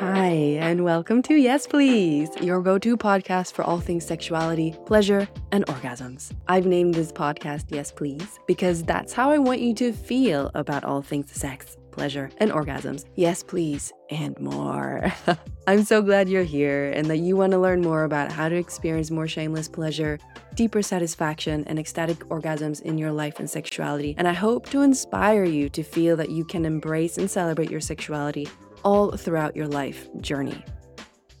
Hi, and welcome to Yes Please, your go to podcast for all things sexuality, pleasure, and orgasms. I've named this podcast Yes Please because that's how I want you to feel about all things sex, pleasure, and orgasms. Yes, please, and more. I'm so glad you're here and that you want to learn more about how to experience more shameless pleasure, deeper satisfaction, and ecstatic orgasms in your life and sexuality. And I hope to inspire you to feel that you can embrace and celebrate your sexuality all throughout your life journey.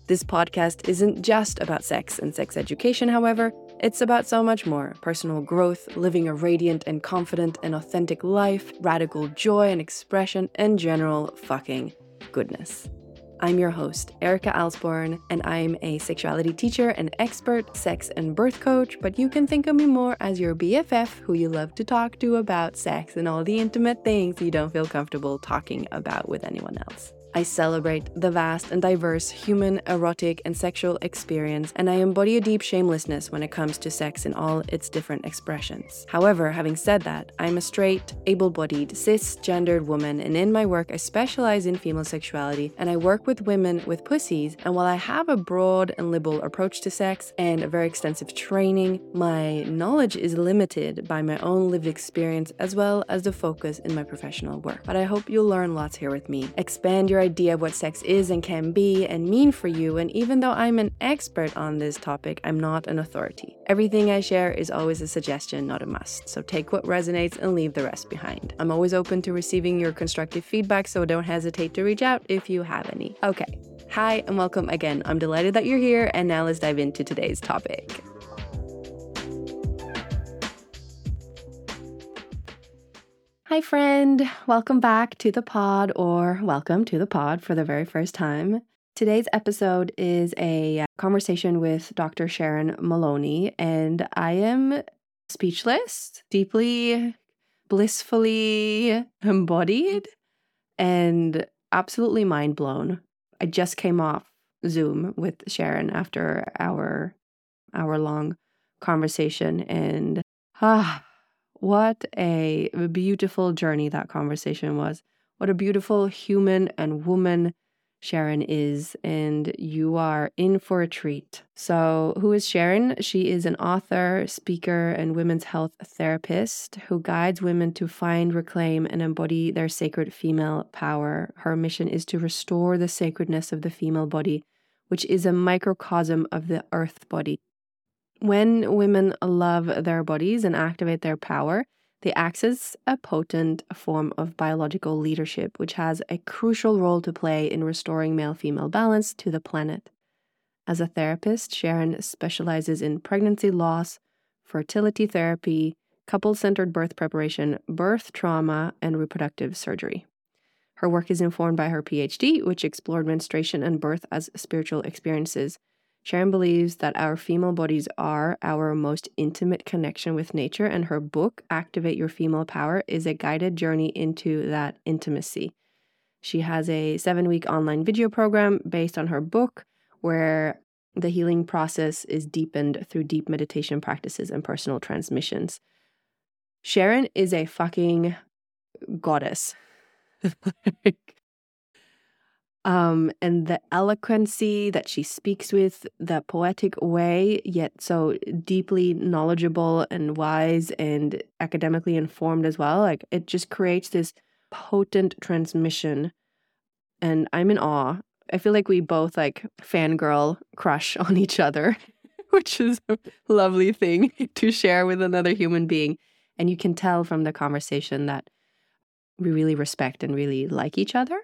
This podcast isn't just about sex and sex education, however, it's about so much more personal growth, living a radiant and confident and authentic life, radical joy and expression, and general fucking goodness. I'm your host, Erika Alsborn, and I'm a sexuality teacher and expert sex and birth coach, but you can think of me more as your BFF who you love to talk to about sex and all the intimate things you don't feel comfortable talking about with anyone else. I celebrate the vast and diverse human, erotic, and sexual experience, and I embody a deep shamelessness when it comes to sex in all its different expressions. However, having said that, I'm a straight, able bodied, cisgendered woman, and in my work, I specialize in female sexuality and I work with women with pussies. And while I have a broad and liberal approach to sex and a very extensive training, my knowledge is limited by my own lived experience as well as the focus in my professional work. But I hope you'll learn lots here with me, expand your idea of what sex is and can be and mean for you. And even though I'm an expert on this topic, I'm not an authority. Everything I share is always a suggestion, not a must. So take what resonates and leave the rest behind. I'm always open to receiving your constructive feedback, so don't hesitate to reach out if you have any. Okay. Hi, and welcome again. I'm delighted that you're here, and now let's dive into today's topic. Hi, friend. Welcome back to the pod, or welcome to the pod for the very first time. Today's episode is a conversation with Dr. Sharon Moloney, and I am speechless, deeply, blissfully embodied, and absolutely mind blown. I just came off Zoom with Sharon after our hour long conversation, and ah, what a beautiful journey that conversation was. What a beautiful human and woman Sharon is, and you are in for a treat. So, who is Sharon? She is an author, speaker, and women's health therapist who guides women to find, reclaim, and embody their sacred female power. Her mission is to restore the sacredness of the female body, which is a microcosm of the earth body. When women love their bodies and activate their power, they access a potent form of biological leadership, which has a crucial role to play in restoring male female balance to the planet. As a therapist, Sharon specializes in pregnancy loss, fertility therapy, couple centered birth preparation, birth trauma, and reproductive surgery. Her work is informed by her PhD, which explored menstruation and birth as spiritual experiences Sharon believes that our female bodies are our most intimate connection with nature, and her book, Activate Your Female Power, is a guided journey into that intimacy. She has a seven week online video program based on her book where the healing process is deepened through deep meditation practices and personal transmissions. Sharon is a fucking goddess. um, and the eloquency that she speaks with, the poetic way, yet so deeply knowledgeable and wise and academically informed as well. Like it just creates this potent transmission. And I'm in awe. I feel like we both like fangirl crush on each other, which is a lovely thing to share with another human being. And you can tell from the conversation that we really respect and really like each other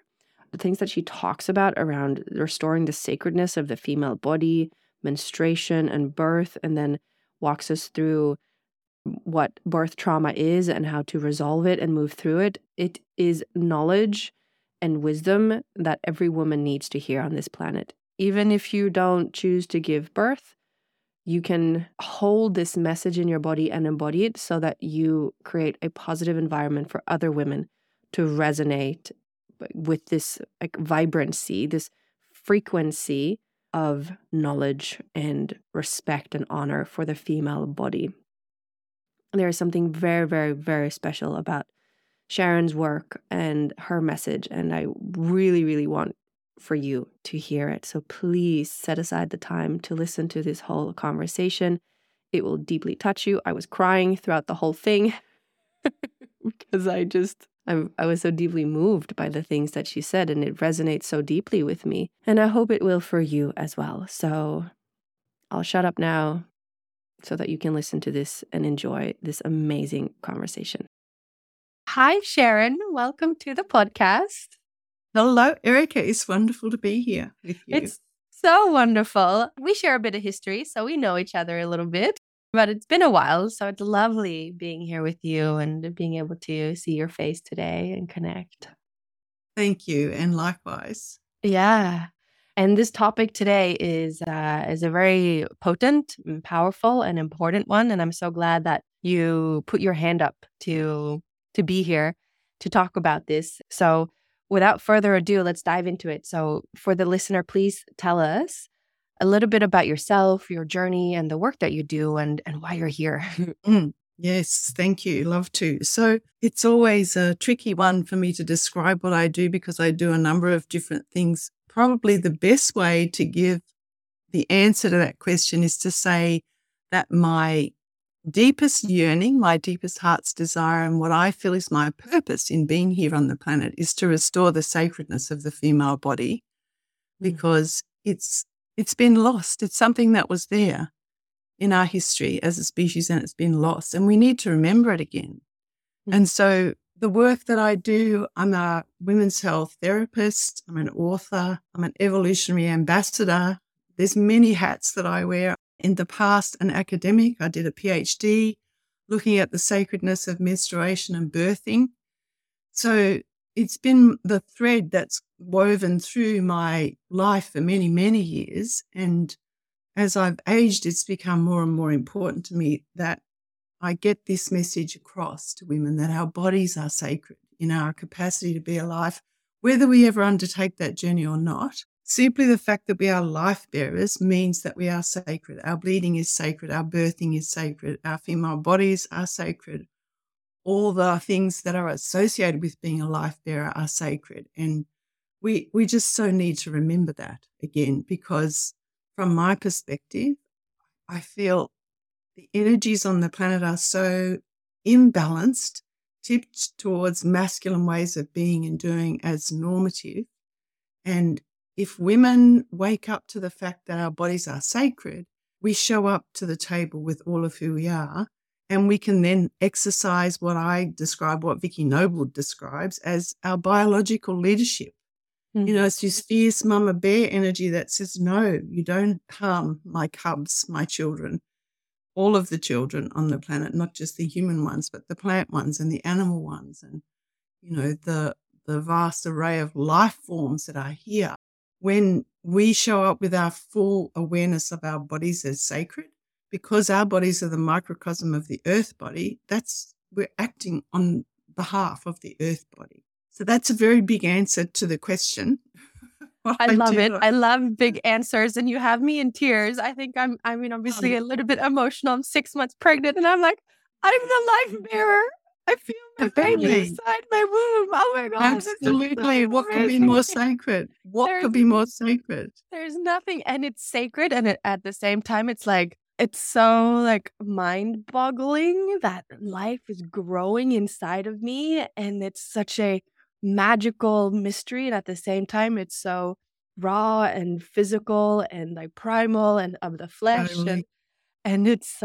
the things that she talks about around restoring the sacredness of the female body, menstruation, and birth, and then walks us through what birth trauma is and how to resolve it and move through it. It is knowledge and wisdom that every woman needs to hear on this planet. Even if you don't choose to give birth, you can hold this message in your body and embody it so that you create a positive environment for other women to resonate with this like vibrancy, this frequency of knowledge and respect and honor for the female body. There is something very, very, very special about Sharon's work and her message. And I really, really want for you to hear it. So please set aside the time to listen to this whole conversation. It will deeply touch you. I was crying throughout the whole thing because I just I'm, I was so deeply moved by the things that she said, and it resonates so deeply with me. And I hope it will for you as well. So I'll shut up now so that you can listen to this and enjoy this amazing conversation. Hi, Sharon. Welcome to the podcast. Hello, Erika. It's wonderful to be here with you. It's so wonderful. We share a bit of history, so we know each other a little bit, but it's been a while. So it's lovely being here with you and being able to see your face today and connect. Thank you. And likewise. Yeah. And this topic today is uh, is a very potent, and powerful, and important one. And I'm so glad that you put your hand up to to be here to talk about this. So without further ado, let's dive into it. So, for the listener, please tell us a little bit about yourself, your journey, and the work that you do, and and why you're here. mm, yes, thank you. Love to. So it's always a tricky one for me to describe what I do because I do a number of different things. Probably the best way to give the answer to that question is to say that my deepest yearning, my deepest heart's desire, and what I feel is my purpose in being here on the planet is to restore the sacredness of the female body mm. because it's it's been lost. It's something that was there in our history as a species and it's been lost. And we need to remember it again. Mm. And so the work that I do, I'm a women's health therapist, I'm an author, I'm an evolutionary ambassador. There's many hats that I wear in the past an academic. I did a PhD looking at the sacredness of menstruation and birthing. So it's been the thread that's woven through my life for many, many years. And as I've aged, it's become more and more important to me that I get this message across to women that our bodies are sacred in our capacity to be alive, whether we ever undertake that journey or not. Simply the fact that we are life bearers means that we are sacred. Our bleeding is sacred. Our birthing is sacred. Our female bodies are sacred. All the things that are associated with being a life bearer are sacred. And we, we just so need to remember that again, because from my perspective, I feel the energies on the planet are so imbalanced, tipped towards masculine ways of being and doing as normative. And if women wake up to the fact that our bodies are sacred, we show up to the table with all of who we are. And we can then exercise what I describe, what Vicki Noble describes as our biological leadership. Mm-hmm. You know, it's this fierce mama bear energy that says, no, you don't harm my cubs, my children, all of the children on the planet, not just the human ones, but the plant ones and the animal ones. And, you know, the, the vast array of life forms that are here when we show up with our full awareness of our bodies as sacred, because our bodies are the microcosm of the earth body, that's we're acting on behalf of the earth body. So that's a very big answer to the question. I, I love it. I love big answers and you have me in tears. I think I'm I mean obviously um, a little bit emotional. I'm 6 months pregnant and I'm like I'm the life bearer I feel my baby inside my womb. Oh my God. Absolutely. What could be more sacred? What could be more sacred? There's nothing. And it's sacred. And it, at the same time, it's like, it's so like mind boggling that life is growing inside of me. And it's such a magical mystery. And at the same time, it's so raw and physical and like primal and of the flesh. And, and it's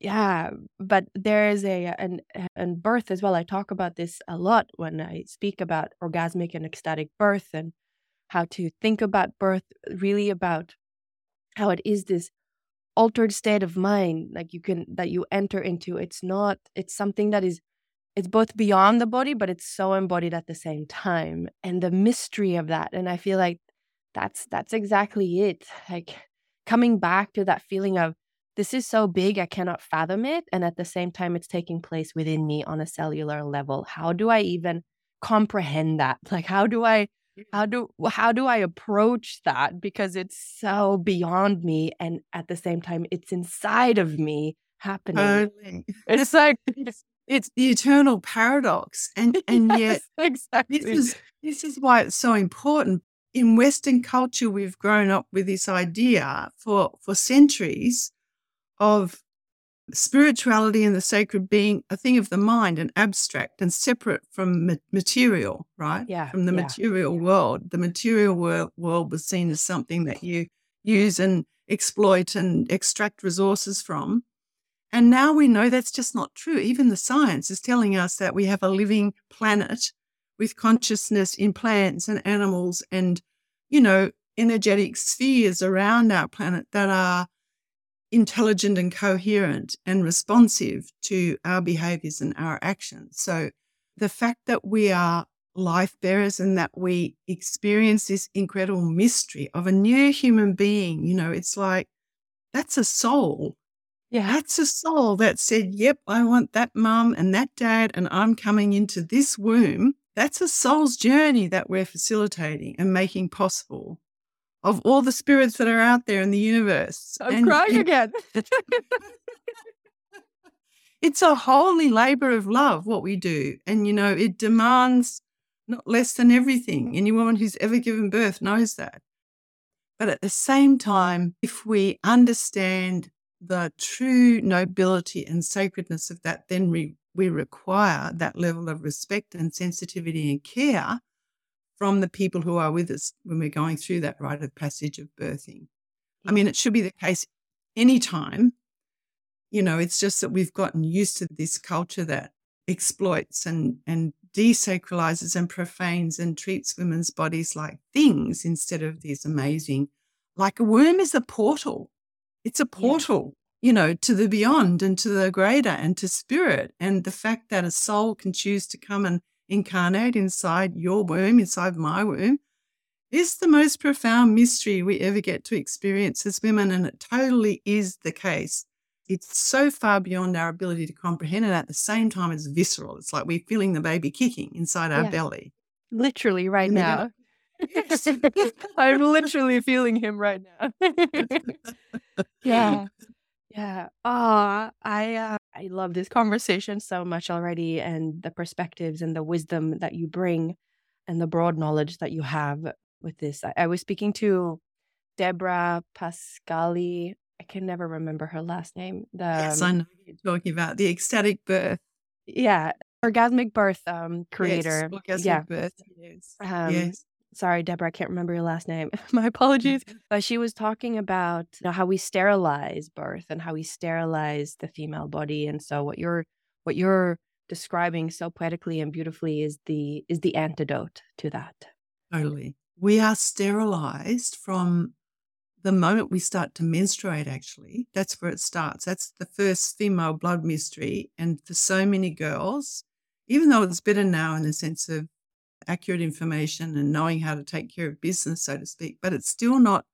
yeah, but there is a an an birth as well. I talk about this a lot when I speak about orgasmic and ecstatic birth and how to think about birth, really about how it is this altered state of mind like you can that you enter into it's not it's something that is it's both beyond the body but it's so embodied at the same time and the mystery of that and i feel like that's that's exactly it like coming back to that feeling of this is so big, I cannot fathom it. And at the same time, it's taking place within me on a cellular level. How do I even comprehend that? Like, how do I? How do how do I approach that because it's so beyond me and at the same time it's inside of me happening. Totally. Mm. It's like it's, it's the eternal paradox and and yes, yet exactly. this is this is why it's so important in Western culture, we've grown up with this idea for, for centuries of spirituality and the sacred being a thing of the mind and abstract and separate from ma- material, right? Yeah. From the yeah. material world. The material world, world was seen as something that you use and exploit and extract resources from. And now we know that's just not true. Even the science is telling us that we have a living planet with consciousness in plants and animals and, you know, energetic spheres around our planet that are intelligent and coherent and responsive to our behaviors and our actions. So the fact that we are life bearers and that we experience this incredible mystery of a new human being, you know, it's like that's a soul. Yeah. That's a soul that said, Yep, I want that mum and that dad, and I'm coming into this womb. That's a soul's journey that we're facilitating and making possible of all the spirits that are out there in the universe. I'm And- crying and again. it's a holy labor of love, what we do. And, you know, it demands not less than everything. Any woman who's ever given birth knows that. But at the same time, if we understand the true nobility and sacredness of that, then we, we require that level of respect and sensitivity and care from the people who are with us when we're going through that rite of passage of birthing. I mean, it should be the case anytime. You know, it's just that we've gotten used to this culture that exploits and, and desacralizes and profanes and treats women's bodies like things instead of these amazing, like a womb is a portal. It's a portal, you know, to the beyond and to the greater and to spirit. And the fact that a soul can choose to come and incarnate inside your womb, inside my womb, is the most profound mystery we ever get to experience as women. And it totally is the case. It's so far beyond our ability to comprehend. And at the same time, it's visceral. It's like we're feeling the baby kicking inside our Yeah. belly. Literally right And now. Yes. I'm literally feeling him right now. yeah. Yeah. Oh, I uh, I love this conversation so much already and the perspectives and the wisdom that you bring and the broad knowledge that you have with this. I, I was speaking to Debra Pascali. I can never remember her last name. The yes, I know you're talking about the ecstatic birth. yeah, orgasmic birth um creator. Yes, orgasmic yeah. birth. Yes. Um, yes. Sorry, Debra, I can't remember your last name. My apologies. But she was talking about you know, how we sterilize birth and how we sterilize the female body. And so what you're what you're describing so poetically and beautifully is the is the antidote to that. Totally. We are sterilized from the moment we start to menstruate, actually. That's where it starts. That's the first female blood mystery. And for so many girls, even though it's better now in the sense of accurate information and knowing how to take care of business, so to speak, but it's still not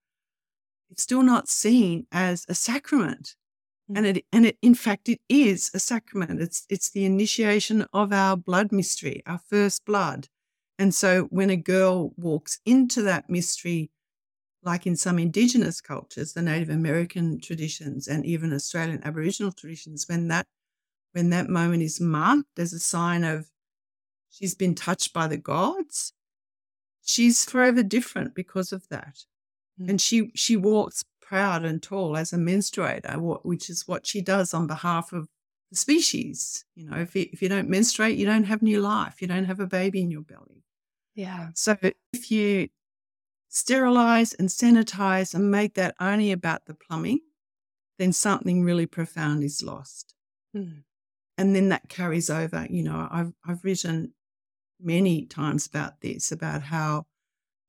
it's still not seen as a sacrament. Hmm. And it and it in fact it is a sacrament. It's it's the initiation of our blood mystery, our first blood. And so when a girl walks into that mystery, like in some indigenous cultures, the Native American traditions and even Australian Aboriginal traditions, when that when that moment is marked as a sign of she's been touched by the gods, she's forever different because of that. Mm. And she she walks proud and tall as a menstruator, which is what she does on behalf of the species. You know, if you, if you don't menstruate, you don't have new life. You don't have a baby in your belly. Yeah. So if you sterilize and sanitize and make that only about the plumbing, then something really profound is lost. Mm. And then that carries over. You know, I've, I've written many times about this, about how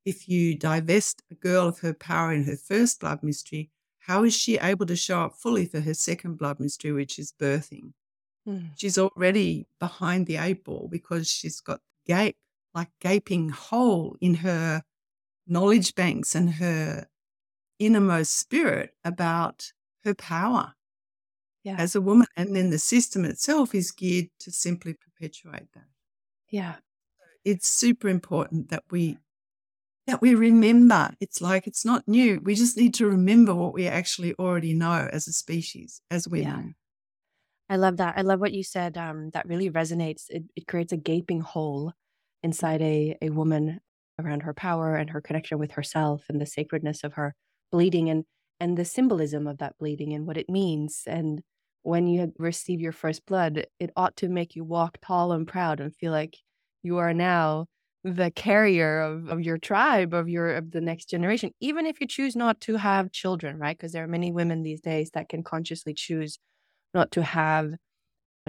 if you divest a girl of her power in her first blood mystery, how is she able to show up fully for her second blood mystery, which is birthing? Mm. she's already behind the eight ball because she's got gape, like gaping hole in her knowledge banks and her innermost spirit about her power Yeah. as a woman. And then the system itself is geared to simply perpetuate that. Yeah. It's super important that we that we remember. It's like it's not new. We just need to remember what we actually already know as a species, as we women. I love that. I love what you said. Um, that really resonates. It, it creates a gaping hole inside a, a woman around her power and her connection with herself and the sacredness of her bleeding and and the symbolism of that bleeding and what it means and when you receive your first blood it ought to make you walk tall and proud and feel like you are now the carrier of, of your tribe of your of the next generation even if you choose not to have children right because there are many women these days that can consciously choose not to have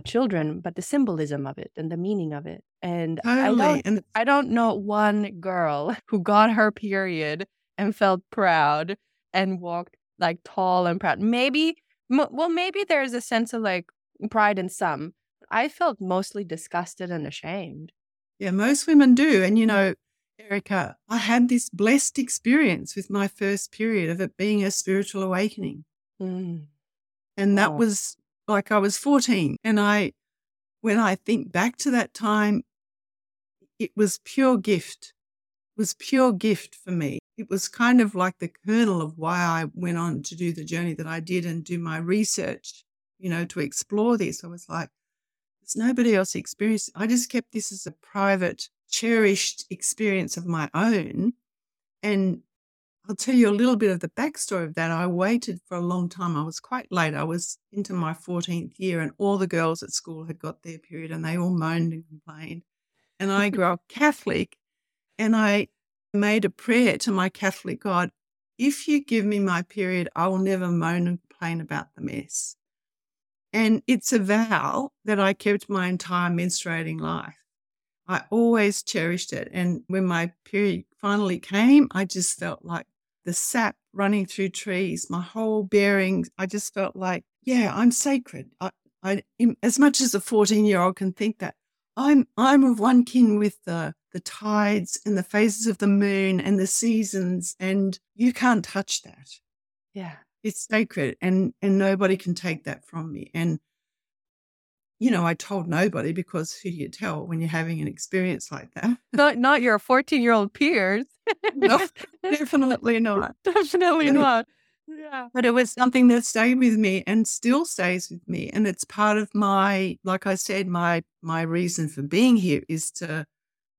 children but the symbolism of it and the meaning of it and totally. I don't and I don't know one girl who got her period and felt proud and walked like tall and proud. Maybe, well, maybe there's a sense of like pride in some. I felt mostly disgusted and ashamed. Yeah, most women do. And you know, Erika, I had this blessed experience with my first period of it being a spiritual awakening. Mm. And that wow. was like I was 14. And I, when I think back to that time, it was pure gift. It was pure gift for me. It was kind of like the kernel of why I went on to do the journey that I did and do my research, you know, to explore this. I was like, there's nobody else experienced. I just kept this as a private, cherished experience of my own. And I'll tell you a little bit of the backstory of that. I waited for a long time. I was quite late. I was into my 14th year, and all the girls at school had got their period and they all moaned and complained and I grew up Catholic, and I made a prayer to my Catholic God if you give me my period, I will never moan and complain about the mess. And it's a vow that I kept my entire menstruating life. I always cherished it. And when my period finally came, I just felt like the sap running through trees, my whole bearing. I just felt like, yeah, I'm sacred. I, I, as much as a 14 year old can think that, I'm I'm of one kin with the the tides and the phases of the moon and the seasons, and you can't touch that. Yeah, it's sacred, and and nobody can take that from me. And you know, I told nobody because who do you tell when you're having an experience like that? Not not your 14 year old peers. no, definitely not. Definitely not. Yeah. But it was something that stayed with me and still stays with me. And it's part of my, like I said, my my reason for being here is to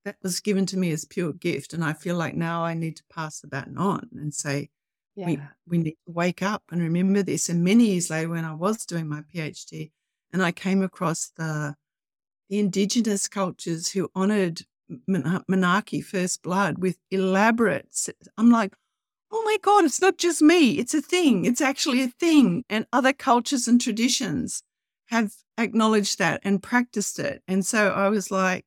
that was given to me as pure gift. And I feel like now I need to pass the baton on and say, yeah. we, we need to wake up and remember this. And many years later, when I was doing my PhD, and I came across the the indigenous cultures who honored menarche first blood with elaborate. I'm like, oh my God, it's not just me. It's a thing. It's actually a thing. And other cultures and traditions have acknowledged that and practiced it. And so I was like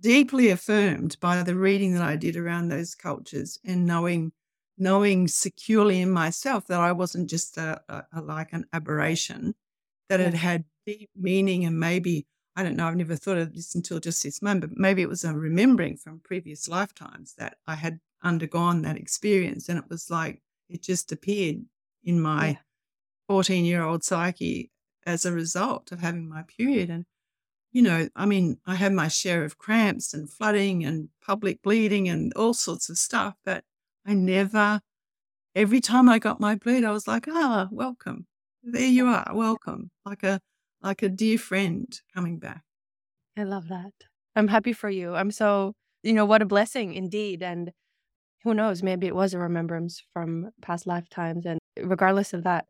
deeply affirmed by the reading that I did around those cultures and knowing knowing securely in myself that I wasn't just a, a, a like an aberration, that it had deep meaning and maybe I don't know, I've never thought of this until just this moment, but maybe it was a remembering from previous lifetimes that I had undergone that experience. And it was like it just appeared in my 14 year old psyche as a result of having my period. And, you know, I mean, I had my share of cramps and flooding and public bleeding and all sorts of stuff, but I never, every time I got my bleed, I was like, ah, welcome. There you are, welcome. Like a, like a dear friend coming back. I love that. I'm happy for you. I'm so, you know, what a blessing indeed. And who knows, maybe it was a remembrance from past lifetimes. And regardless of that,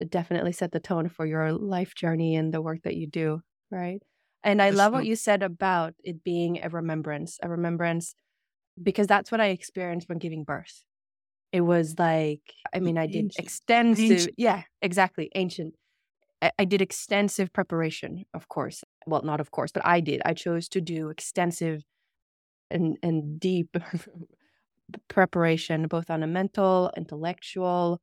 it definitely set the tone for your life journey and the work that you do. Right. And I love what you said about it being a remembrance, a remembrance, because that's what I experienced when giving birth. It was like, I mean, I did ancient. extensive, ancient. yeah, exactly, ancient. I, I did extensive preparation, of course. Well, not of course, but I did. I chose to do extensive and and deep preparation, both on a mental, intellectual,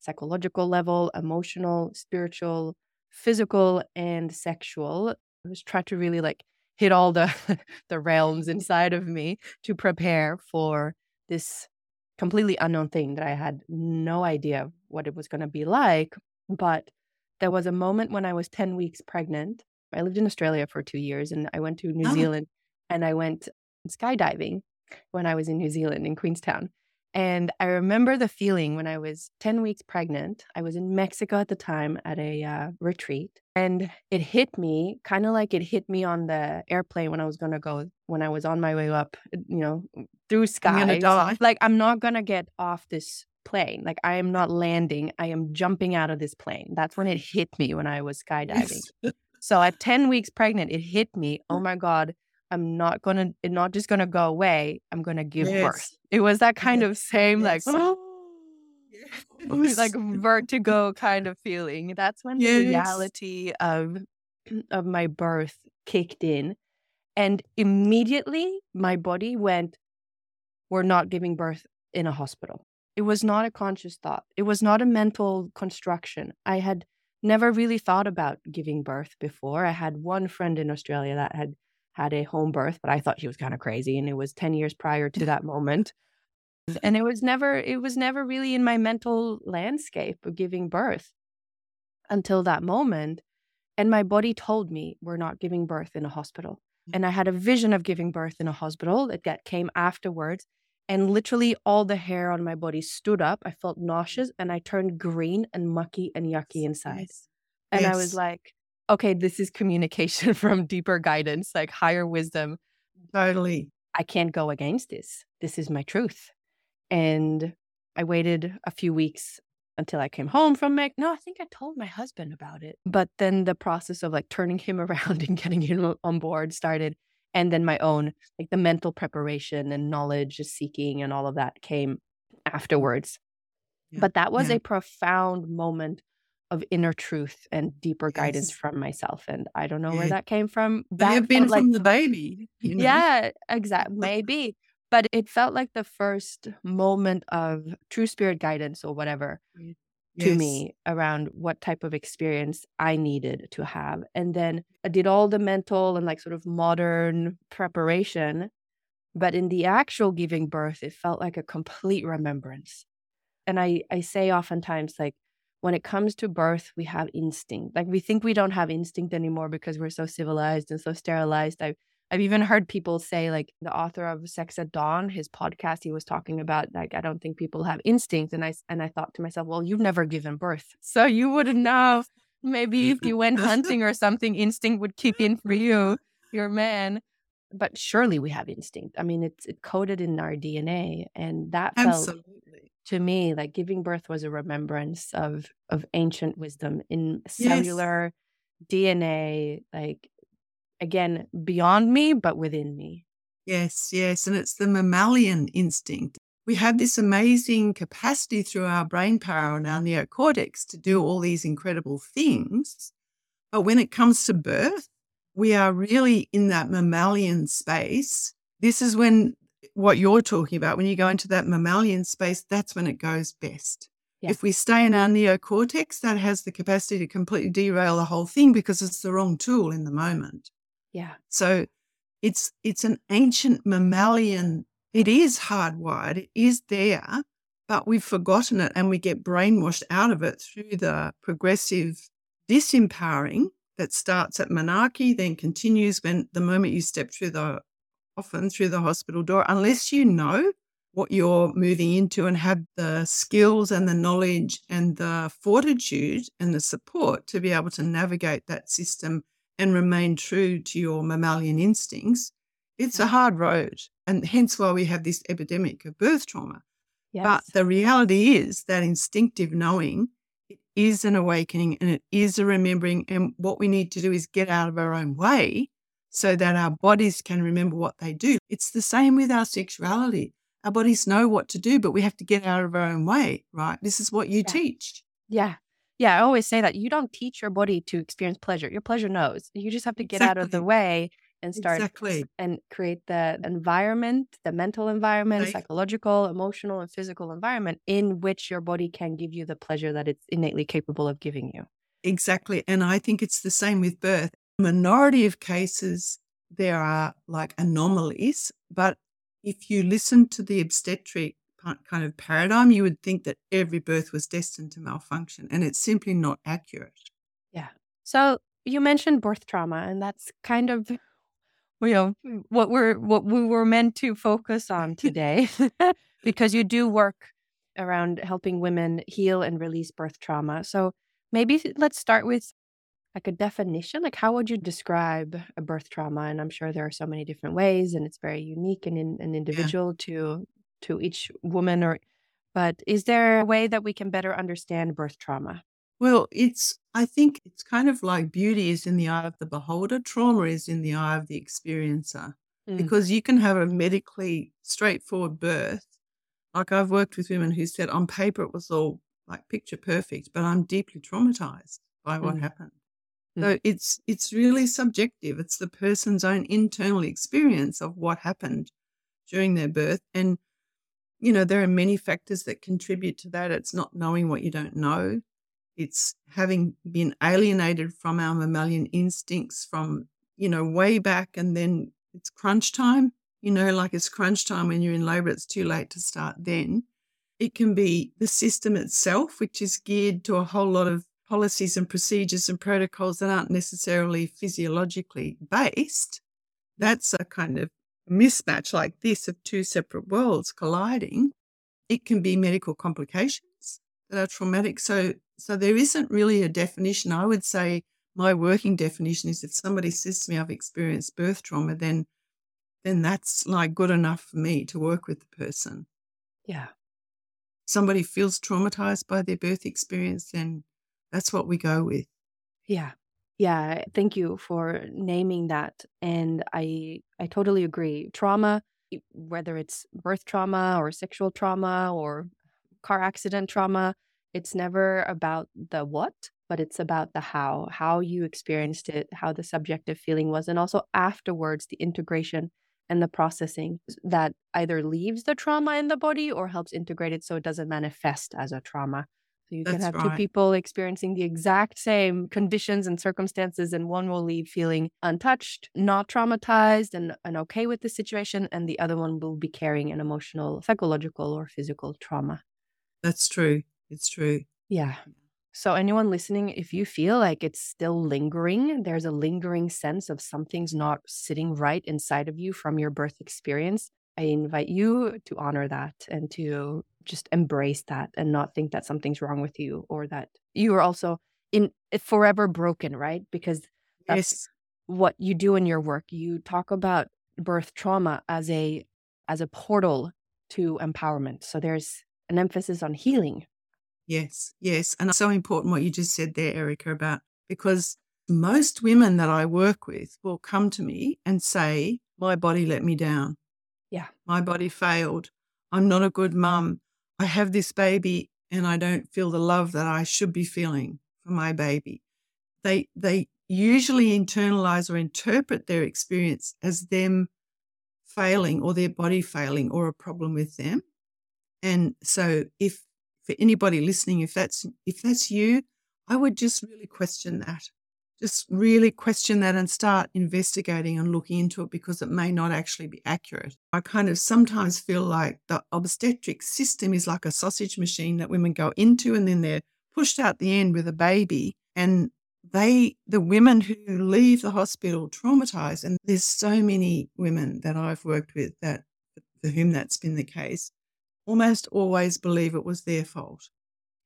psychological level, emotional, spiritual, physical, and sexual. I was trying to really like hit all the the realms inside of me to prepare for this completely unknown thing that I had no idea what it was going to be like. But there was a moment when I was 10 weeks pregnant. I lived in Australia for two years and I went to New oh. Zealand and I went skydiving when I was in New Zealand in Queenstown. And I remember the feeling when I was 10 weeks pregnant. I was in Mexico at the time at a uh, retreat. And it hit me kind of like it hit me on the airplane when I was going to go, when I was on my way up, you know, through sky. Like, I'm not going to get off this plane. Like, I am not landing. I am jumping out of this plane. That's when it hit me when I was skydiving. so at 10 weeks pregnant, it hit me. Oh my God I'm not gonna not just gonna go away. I'm gonna give yes. birth. It was that kind yes. of same yes. like oh, like vertigo kind of feeling. That's when the reality of of my birth kicked in. And immediately my body went, We're not giving birth in a hospital. It was not a conscious thought. It was not a mental construction. I had never really thought about giving birth before. I had one friend in Australia that had had a home birth, but I thought she was kind of crazy. And it was 10 years prior to that moment. And it was never, it was never really in my mental landscape of giving birth until that moment. And my body told me we're not giving birth in a hospital. Mm. And I had a vision of giving birth in a hospital that came afterwards. And literally all the hair on my body stood up. I felt nauseous and I turned green and mucky and yucky inside. Yes. And yes. I was like, okay, this is communication from deeper guidance, like higher wisdom. Totally. I can't go against this. This is my truth. And I waited a few weeks until I came home from Meg. No, I think I told my husband about it. But then the process of like turning him around and getting him on board started. And then my own, like the mental preparation and knowledge seeking and all of that came afterwards. Yeah. But that was yeah. a profound moment of inner truth and deeper yes. guidance from myself. And I don't know yeah. where that came from. That have been like, from the baby. You know? Yeah, exactly. Maybe. But it felt like the first moment of true spirit guidance or whatever yes. to me around what type of experience I needed to have. And then I did all the mental and like sort of modern preparation. But in the actual giving birth, it felt like a complete remembrance. And I, I say oftentimes, like, when it comes to birth, we have instinct. Like we think we don't have instinct anymore because we're so civilized and so sterilized. I've I've even heard people say, like the author of Sex at Dawn, his podcast, he was talking about like I don't think people have instinct, and I and I thought to myself, well, you've never given birth, so you wouldn't know. Maybe if you went hunting or something, instinct would kick in for you, your man. But surely we have instinct. I mean, it's it coded in our DNA, and that Absolutely. felt to me like giving birth was a remembrance of of ancient wisdom in cellular yes. dna like again beyond me but within me yes yes and it's the mammalian instinct we have this amazing capacity through our brain power and our neocortex to do all these incredible things but when it comes to birth we are really in that mammalian space this is when what you're talking about, when you go into that mammalian space, that's when it goes best. Yeah. If we stay in our neocortex, that has the capacity to completely derail the whole thing because it's the wrong tool in the moment. Yeah. So it's it's an ancient mammalian. It is hardwired. It is there, but we've forgotten it and we get brainwashed out of it through the progressive disempowering that starts at menarche, then continues when the moment you step through the often through the hospital door unless you know what you're moving into and have the skills and the knowledge and the fortitude and the support to be able to navigate that system and remain true to your mammalian instincts, it's a hard road. And hence why we have this epidemic of birth trauma. Yes. But the reality is that instinctive knowing it is an awakening and it is a remembering. And what we need to do is get out of our own way so that our bodies can remember what they do. It's the same with our sexuality. Our bodies know what to do, but we have to get out of our own way, right? This is what you yeah. teach. Yeah. Yeah. I always say that you don't teach your body to experience pleasure. Your pleasure knows. You just have to get exactly. out of the way and start exactly. and create the environment, the mental environment, right. psychological, emotional, and physical environment in which your body can give you the pleasure that it's innately capable of giving you. Exactly. And I think it's the same with birth minority of cases, there are like anomalies. But if you listen to the obstetric kind of paradigm, you would think that every birth was destined to malfunction, and it's simply not accurate. Yeah. So you mentioned birth trauma, and that's kind of you know what we're what we were meant to focus on today because you do work around helping women heal and release birth trauma. So maybe let's start with like a definition. Like how would you describe a birth trauma? And I'm sure there are so many different ways and it's very unique and in, an individual yeah. to to each woman or but is there a way that we can better understand birth trauma? Well, it's, I think it's kind of like beauty is in the eye of the beholder, trauma is in the eye of the experiencer. Mm. Because you can have a medically straightforward birth. Like I've worked with women who said on paper it was all like picture perfect, but I'm deeply traumatized by what mm. happened. Mm. So it's it's really subjective. It's the person's own internal experience of what happened during their birth. And, you know, there are many factors that contribute to that. It's not knowing what you don't know. It's having been alienated from our mammalian instincts from, you know, way back. And then it's crunch time, you know, like it's crunch time when you're in labor, it's too late to start then. It can be the system itself, which is geared to a whole lot of policies and procedures and protocols that aren't necessarily physiologically based. That's a kind of mismatch like this of two separate worlds colliding. It can be medical complications that are traumatic. So so there isn't really a definition. I would say my working definition is if somebody says to me I've experienced birth trauma, then then that's like good enough for me to work with the person. Yeah. Somebody feels traumatized by their birth experience, then that's what we go with. Yeah. Yeah, thank you for naming that and I I totally agree. Trauma whether it's birth trauma or sexual trauma or car accident trauma, it's never about the what, but it's about the how, how you experienced it, how the subjective feeling was, and also afterwards, the integration and the processing that either leaves the trauma in the body or helps integrate it so it doesn't manifest as a trauma. So you That's can have right. two people experiencing the exact same conditions and circumstances, and one will leave feeling untouched, not traumatized, and, and okay with the situation, and the other one will be carrying an emotional, psychological, or physical trauma. That's true. It's true. Yeah. So, anyone listening, if you feel like it's still lingering, there's a lingering sense of something's not sitting right inside of you from your birth experience, I invite you to honor that and to just embrace that and not think that something's wrong with you or that you are also in eh, forever broken, right? Because that's yes. what you do in your work. You talk about birth trauma as a as a portal to empowerment. So there's an emphasis on healing Yes, yes. And it's so important what you just said there, Erika, about because most women that I work with will come to me and say, My body let me down. Yeah. My body failed. I'm not a good mum. I have this baby and I don't feel the love that I should be feeling for my baby. They they usually internalize or interpret their experience as them failing or their body failing or a problem with them. And so if for anybody listening, if that's if that's you, I would just really question that. Just really question that and start investigating and looking into it because it may not actually be accurate. I kind of sometimes feel like the obstetric system is like a sausage machine that women go into and then they're pushed out the end with a baby. And they, the women who leave the hospital traumatized, and there's so many women that I've worked with that for whom that's been the case, almost always believe it was their fault.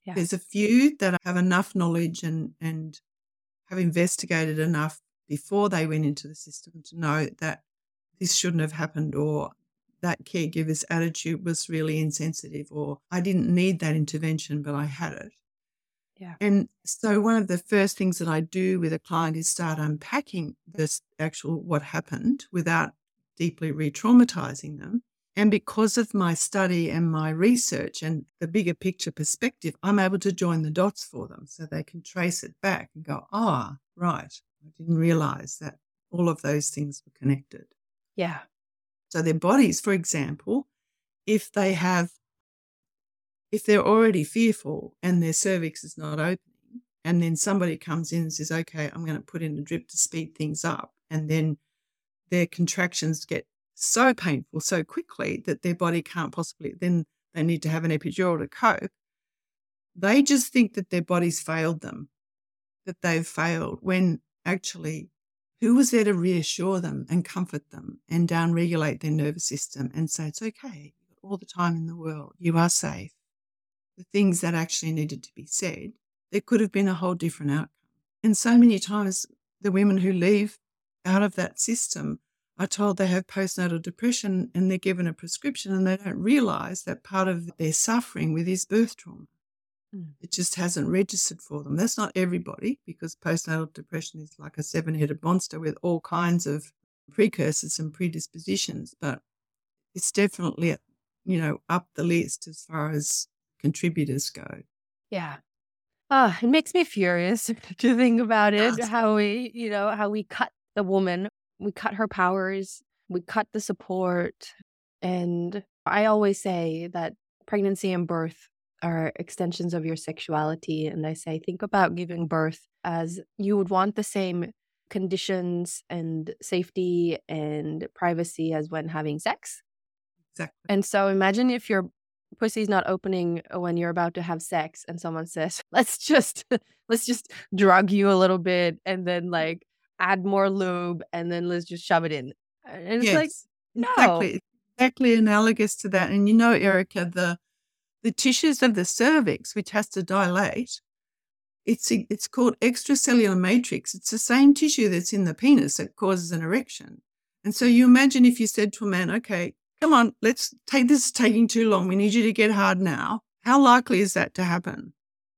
Yeah. There's a few that have enough knowledge and, and have investigated enough before they went into the system to know that this shouldn't have happened or that caregiver's attitude was really insensitive or I didn't need that intervention, but I had it. Yeah. And so one of the first things that I do with a client is start unpacking this actual what happened without deeply re-traumatizing them. And because of my study and my research and the bigger picture perspective, I'm able to join the dots for them so they can trace it back and go, ah, oh, right. I didn't realize that all of those things were connected. Yeah. So their bodies, for example, if they have, if they're already fearful and their cervix is not opening, and then somebody comes in and says, okay, I'm going to put in a drip to speed things up, and then their contractions get so painful so quickly that their body can't possibly, then they need to have an epidural to cope. They just think that their bodies failed them, that they've failed, when actually who was there to reassure them and comfort them and downregulate their nervous system and say, it's okay, all the time in the world, you are safe. The things that actually needed to be said, there could have been a whole different outcome. And so many times, the women who leave out of that system are told they have postnatal depression and they're given a prescription and they don't realize that part of their suffering with is birth trauma. Mm. It just hasn't registered for them. That's not everybody because postnatal depression is like a seven headed monster with all kinds of precursors and predispositions, but it's definitely, you know, up the list as far as contributors go. Yeah. Ah, it makes me furious to think about it. How we, you know, how we cut the woman we cut her powers, we cut the support. And I always say that pregnancy and birth are extensions of your sexuality. And I say, think about giving birth as you would want the same conditions and safety and privacy as when having sex. Exactly. And so imagine if your pussy's not opening when you're about to have sex and someone says, let's just, let's just drug you a little bit and then mm. like add more lube, and then let's just shove it in. And it's yes, like, no. Exactly. Exactly analogous to that. And you know, Erika, the the tissues of the cervix, which has to dilate, it's it's called extracellular matrix. It's the same tissue that's in the penis that causes an erection. And so you imagine if you said to a man, okay, come on, let's take this is taking too long. We need you to get hard now. How likely is that to happen?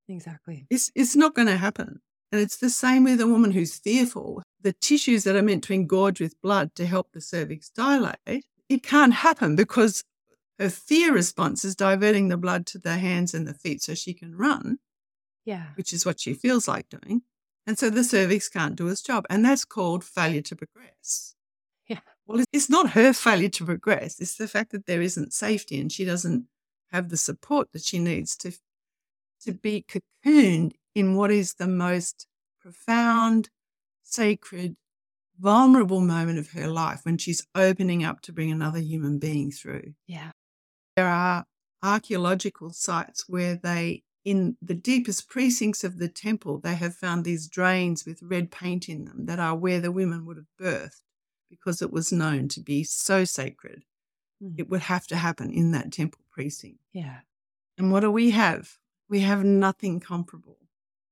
Exactly. It's it's not going to happen. And it's the same with a woman who's fearful. The tissues that are meant to engorge with blood to help the cervix dilate, it can't happen because her fear response is diverting the blood to the hands and the feet so she can run. Yeah. Which is what she feels like doing. And so the cervix can't do its job. And that's called failure to progress. Yeah. Well, it's not her failure to progress, it's the fact that there isn't safety and she doesn't have the support that she needs to, to be cocooned in what is the most profound, sacred, vulnerable moment of her life when she's opening up to bring another human being through. Yeah. There are archaeological sites where they, in the deepest precincts of the temple, they have found these drains with red paint in them that are where the women would have birthed because it was known to be so sacred. Mm. It would have to happen in that temple precinct. Yeah. And what do we have? We have nothing comparable.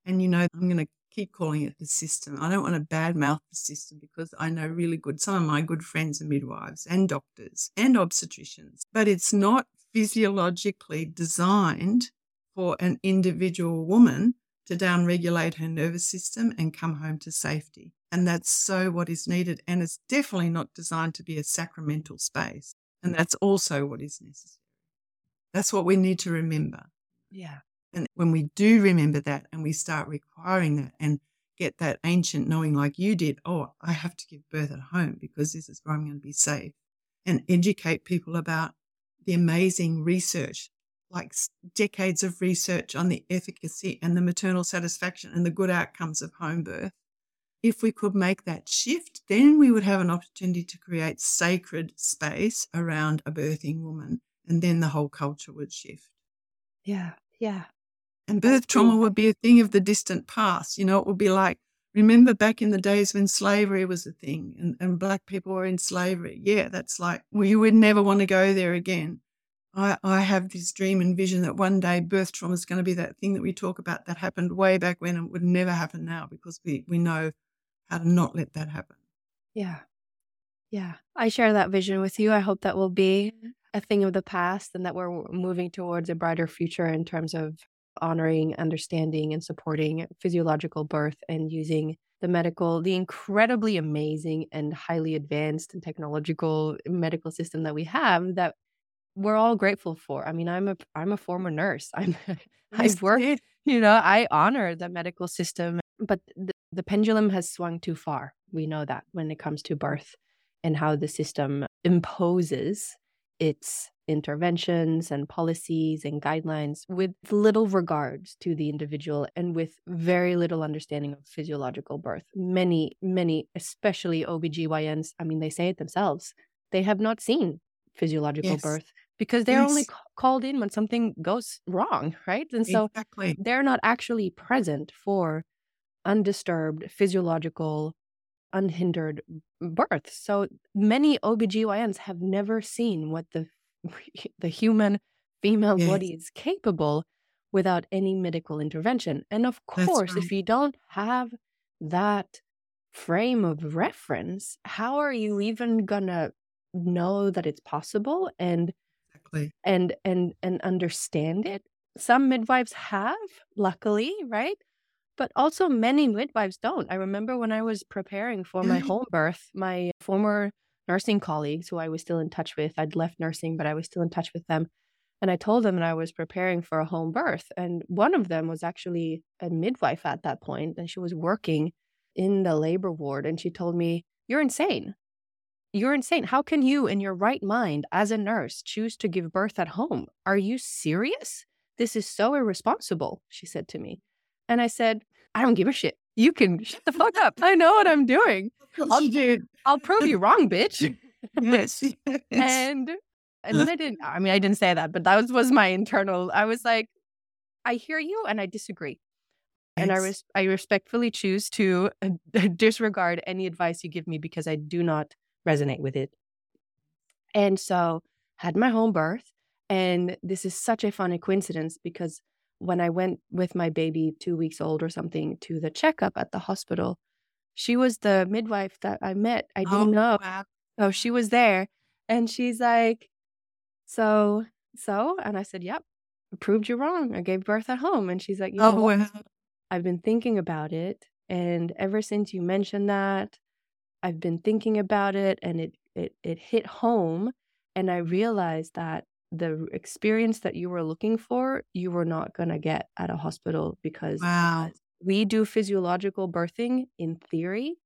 And, you know, I'm going to keep calling it the system. I don't want to badmouth the system because I know really good, some of my good friends are midwives and doctors and obstetricians, but it's not physiologically designed for an individual woman to downregulate her nervous system and come home to safety. And that's so what is needed. And it's definitely not designed to be a sacramental space. And that's also what is necessary. That's what we need to remember. Yeah. And when we do remember that and we start requiring that and get that ancient knowing like you did, oh, I have to give birth at home because this is where I'm going to be safe, and educate people about the amazing research, like decades of research on the efficacy and the maternal satisfaction and the good outcomes of home birth. If we could make that shift, then we would have an opportunity to create sacred space around a birthing woman, and then the whole culture would shift. Yeah, yeah. And birth trauma would be a thing of the distant past. You know, it would be like, remember back in the days when slavery was a thing and, and black people were in slavery. Yeah, that's like, well, you would never want to go there again. I, I have this dream and vision that one day birth trauma is going to be that thing that we talk about that happened way back when and would never happen now because we, we know how to not let that happen. Yeah. Yeah. I share that vision with you. I hope that will be a thing of the past and that we're moving towards a brighter future in terms of honoring, understanding, and supporting physiological birth and using the medical, the incredibly amazing and highly advanced and technological medical system that we have that we're all grateful for. I mean, I'm a I'm a former nurse. I'm I've worked, you know, I honor the medical system, but the, the pendulum has swung too far. We know that when it comes to birth and how the system imposes its interventions and policies and guidelines with little regards to the individual and with very little understanding of physiological birth. Many, many, especially OBGYNs, I mean, they say it themselves, they have not seen physiological yes. birth because they're yes. only c- called in when something goes wrong, right? And so exactly. they're not actually present for undisturbed physiological unhindered birth. So many OBGYNs have never seen what the the human female Yes. body is capable without any medical intervention. And of course, if you don't have that frame of reference, how are you even gonna know that it's possible and Exactly. and and and understand it? Some midwives have, luckily, right? But also many midwives don't. I remember when I was preparing for my home birth, my former nursing colleagues who I was still in touch with, I'd left nursing, but I was still in touch with them. And I told them that I was preparing for a home birth. And one of them was actually a midwife at that point, and she was working in the labor ward. And she told me, You're insane. You're insane. How can you, in your right mind, as a nurse, choose to give birth at home? Are you serious? This is so irresponsible, she said to me. And I said, I don't give a shit. You can shut the fuck up. I know what I'm doing. I'll do. I'll prove you wrong, bitch. Yes. yes. And and then I didn't I mean I didn't say that, but that was, was my internal I was like, I hear you and I disagree. And I res- I respectfully choose to uh, disregard any advice you give me because I do not resonate with it. And so had my home birth and this is such a funny coincidence because when I went with my baby 2 weeks old or something to the checkup at the hospital, she was the midwife that I met. I Oh, didn't know. wow. So she was there and she's like, So, so? And I said, Yep, I proved you wrong. I gave birth at home. And she's like, You oh, know Oh, wow. I've been thinking about it. And ever since you mentioned that, I've been thinking about it and it, it, it hit home. And I realized that the experience that you were looking for, you were not going to get at a hospital because Wow. we do physiological birthing in theory.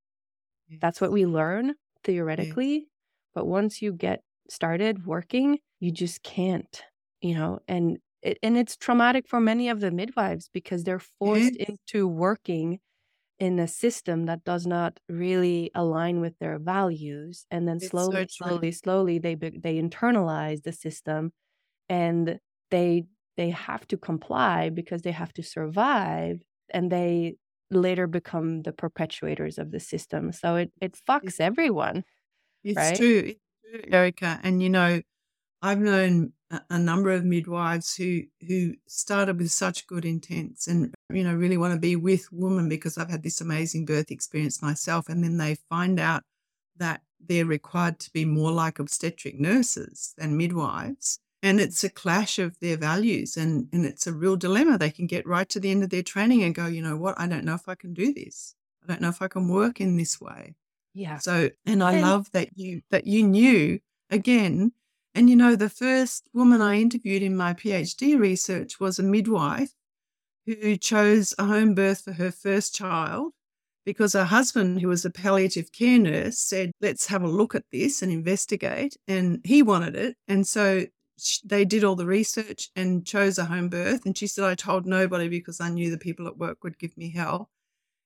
That's what we learn theoretically. But once you get started working, you just can't, you know, and it, and it's traumatic for many of the midwives because they're forced Yes. into working in a system that does not really align with their values and then It's slowly so slowly slowly they they internalize the system and they they have to comply because they have to survive and they later become the perpetuators of the system so it it fucks everyone It's right? true. It's true, Erika. And you know, I've known a, a number of midwives who who started with such good intents and you know really want to be with women because I've had this amazing birth experience myself, and then they find out that they're required to be more like obstetric nurses than midwives. And it's a clash of their values and, and it's a real dilemma. They can get right to the end of their training and go, you know what, I don't know if I can do this. I don't know if I can work in this way. yeah So, and I And- love that you that you knew again. And you know, the first woman I interviewed in my PhD research was a midwife who chose a home birth for her first child because her husband, who was a palliative care nurse, said, "Let's have a look at this and investigate." And he wanted it, and so they did all the research and chose a home birth. And she said, "I told nobody because I knew the people at work would give me hell."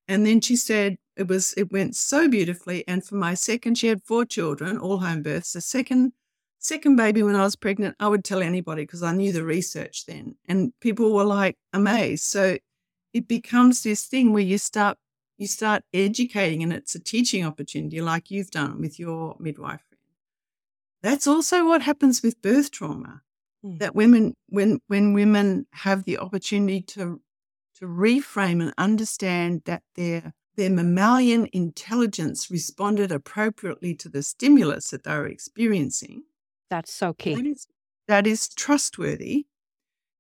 And then she said it was it went so beautifully. And for my second, she had four children, all home births. The second second baby when I was pregnant, I would tell anybody because I knew the research then. And people were like amazed. So it becomes this thing where you start you start educating and it's a teaching opportunity like you've done with your midwife friend. That's also what happens with birth trauma. Mm. That women when when women have the opportunity to to reframe and understand that their their mammalian intelligence responded appropriately to the stimulus that they were experiencing. That's so key That is, that is trustworthy.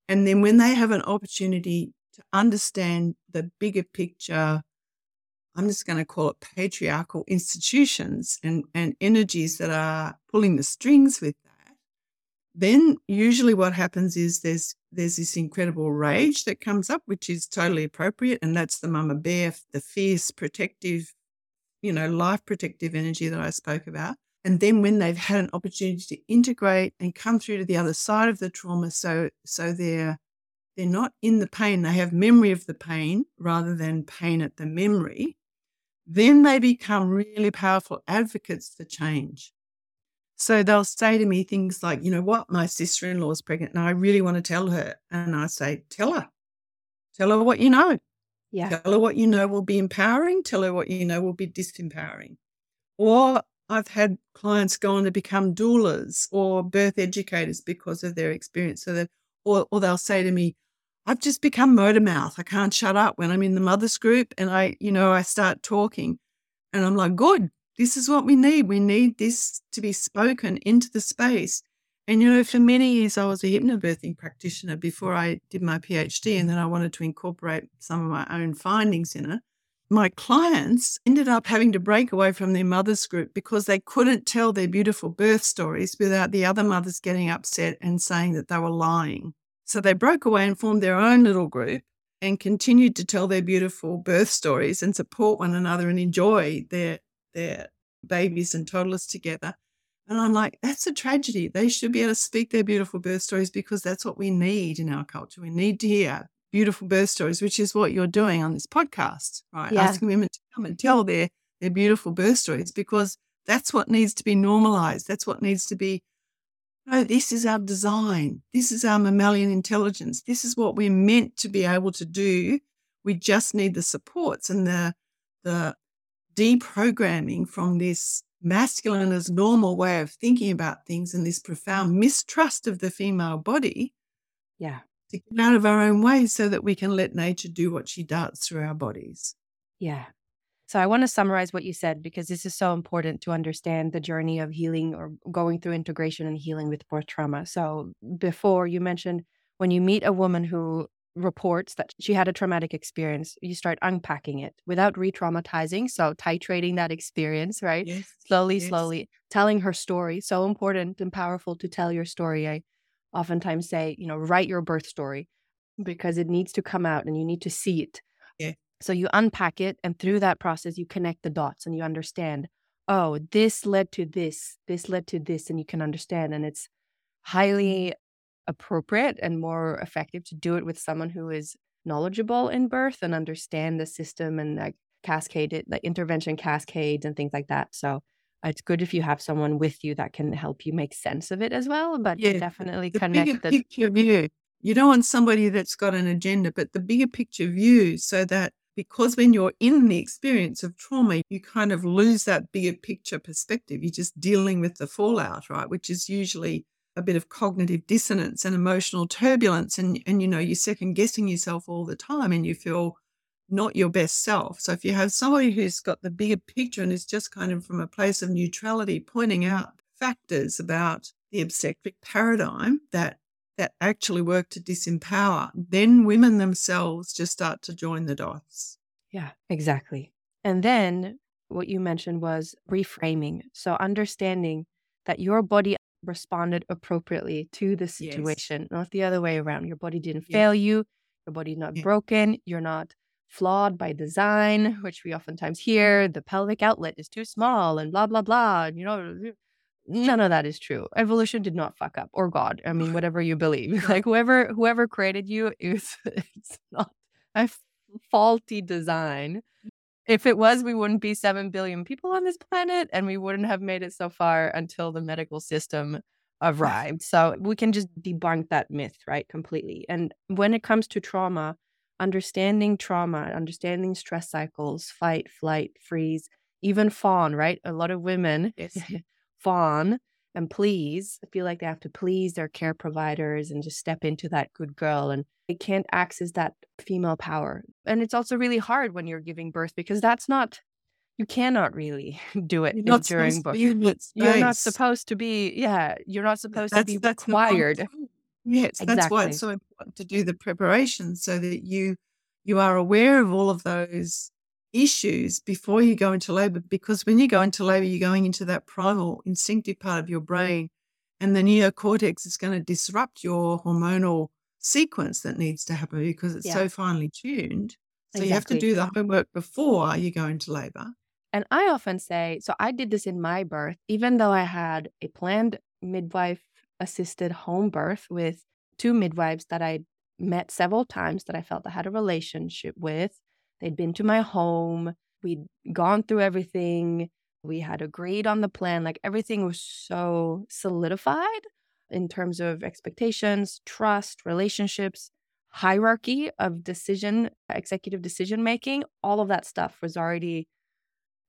And then when they have an opportunity to understand the bigger picture, I'm just going to call it patriarchal institutions and, and energies that are pulling the strings with that, then usually what happens is there's there's this incredible rage that comes up, which is totally appropriate. And that's the mama bear, the fierce, protective, you know, life protective energy that I spoke about. And then when they've had an opportunity to integrate and come through to the other side of the trauma, so so they're they're not in the pain, they have memory of the pain rather than pain at the memory, then they become really powerful advocates for change. So they'll say to me things like, you know what, my sister in law is pregnant and I really want to tell her. And I say, tell her, tell her what you know. Yeah. Tell her what you know will be empowering, tell her what you know will be disempowering. Or I've had clients go on to become doulas or birth educators because of their experience. So that, or, or they'll say to me, I've just become motor mouth. I can't shut up when I'm in the mothers group and I, you know, I start talking and I'm like, good, this is what we need. We need this to be spoken into the space. And, you know, for many years, I was a hypnobirthing practitioner before I did my PhD. And then I wanted to incorporate some of my own findings in it. My clients ended up having to break away from their mothers group because they couldn't tell their beautiful birth stories without the other mothers getting upset and saying that they were lying. So they broke away and formed their own little group and continued to tell their beautiful birth stories and support one another and enjoy their their babies and toddlers together. And I'm like, that's a tragedy. They should be able to speak their beautiful birth stories because that's what we need in our culture. We need to hear beautiful birth stories, which is what you're doing on this podcast, right? Yeah. Asking women to come and tell their their beautiful birth stories because that's what needs to be normalized. That's what needs to be. No, this is our design. This is our mammalian intelligence. This is what we're meant to be able to do. We just need the supports and the the deprogramming from this masculine as normal way of thinking about things and this profound mistrust of the female body Yeah. To get out of our own way so that we can let nature do what she does through our bodies. Yeah. So I want to summarize what you said because this is so important to understand the journey of healing or going through integration and healing with birth trauma. So before you mentioned when you meet a woman who reports that she had a traumatic experience, you start unpacking it without re-traumatizing. So titrating that experience, right? Yes. Slowly, yes. slowly telling her story. So important and powerful to tell your story. I oftentimes say, you know, write your birth story because it needs to come out and you need to see it. Yeah. So you unpack it, and through that process, you connect the dots and you understand, oh, this led to this, this led to this, and you can understand. And it's mm-hmm. highly appropriate and more effective to do it with someone who is knowledgeable in birth and understand the system and like cascade it, like intervention cascades and things like that. So it's good if you have someone with you that can help you make sense of it as well, but Yeah, definitely The connect bigger the picture view. You don't want somebody that's got an agenda, but the bigger picture view so that because when you're in the experience of trauma, you kind of lose that bigger picture perspective. You're just dealing with the fallout, right? Which is usually a bit of cognitive dissonance and emotional turbulence. And, and you know, you're second guessing yourself all the time and you feel not your best self. So if you have somebody who's got the bigger picture and is just kind of from a place of neutrality, pointing out factors about the obstetric paradigm that that actually work to disempower, then women themselves just start to join the dots. Yeah, exactly. And then what you mentioned was reframing. So understanding that your body responded appropriately to the Yes. situation, not the other way around. Your body didn't Yeah. fail you, your body's not Yeah. broken, you're not flawed by design, which we oftentimes hear. The pelvic outlet is too small and blah, blah, blah. You know, none of that is true. Evolution did not fuck up, or God. I mean, whatever you believe. Like whoever whoever created you is it's not a faulty design. If it was, we wouldn't be 7 billion people on this planet and we wouldn't have made it so far until the medical system arrived. So we can just debunk that myth, right? Completely. And when it comes to trauma, understanding trauma, understanding stress cycles, fight, flight, freeze, even fawn, right? A lot of women Yes. fawn and please feel like they have to please their care providers and just step into that good girl and they can't access that female power. And it's also really hard when you're giving birth because that's not you cannot really do it during birth. you're not supposed to be yeah you're not supposed That's to be that's the whole required Yes, that's why it's so important to do the preparation so that you you are aware of all of those issues before you go into labor. Because when you go into labor, you're going into that primal instinctive part of your brain, and the neocortex is going to disrupt your hormonal sequence that needs to happen because it's yeah so finely tuned. So you have to do the homework before you go into labor. And I often say, so I did this in my birth, even though I had a planned midwife assisted home birth with two midwives that I met several times that I felt I had a relationship with. They'd been to my home, we'd gone through everything, we had agreed on the plan. Like everything was so solidified in terms of expectations, trust, relationships, hierarchy of decision, executive decision making, all of that stuff was already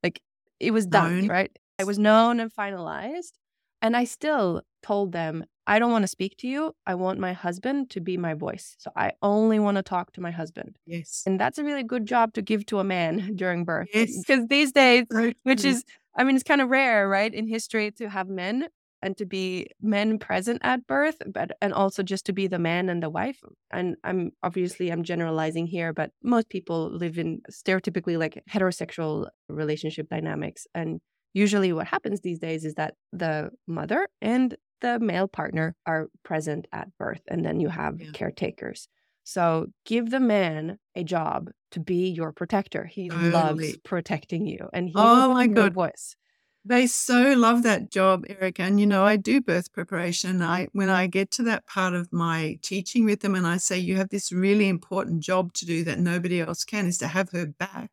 like it was done, known. right? It was known and finalized. And I still told them, I don't want to speak to you. I want my husband to be my voice. So I only want to talk to my husband. Yes. And that's a really good job to give to a man during birth. Yes. Because these days, which is, I mean, it's kind of rare, right, in history to have men and to be men present at birth, but and also just to be the man and the wife. And I'm obviously I'm generalizing here, but most people live in stereotypically like heterosexual relationship dynamics. And usually what happens these days is that the mother and the male partner are present at birth, and then you have yeah. caretakers. So give the man a job to be your protector. He totally. loves protecting you, and he oh my god voice. They so love that job, Erika. And you know, I do birth preparation. I when I get to that part of my teaching with them and I say you have this really important job to do that nobody else can is to have her back.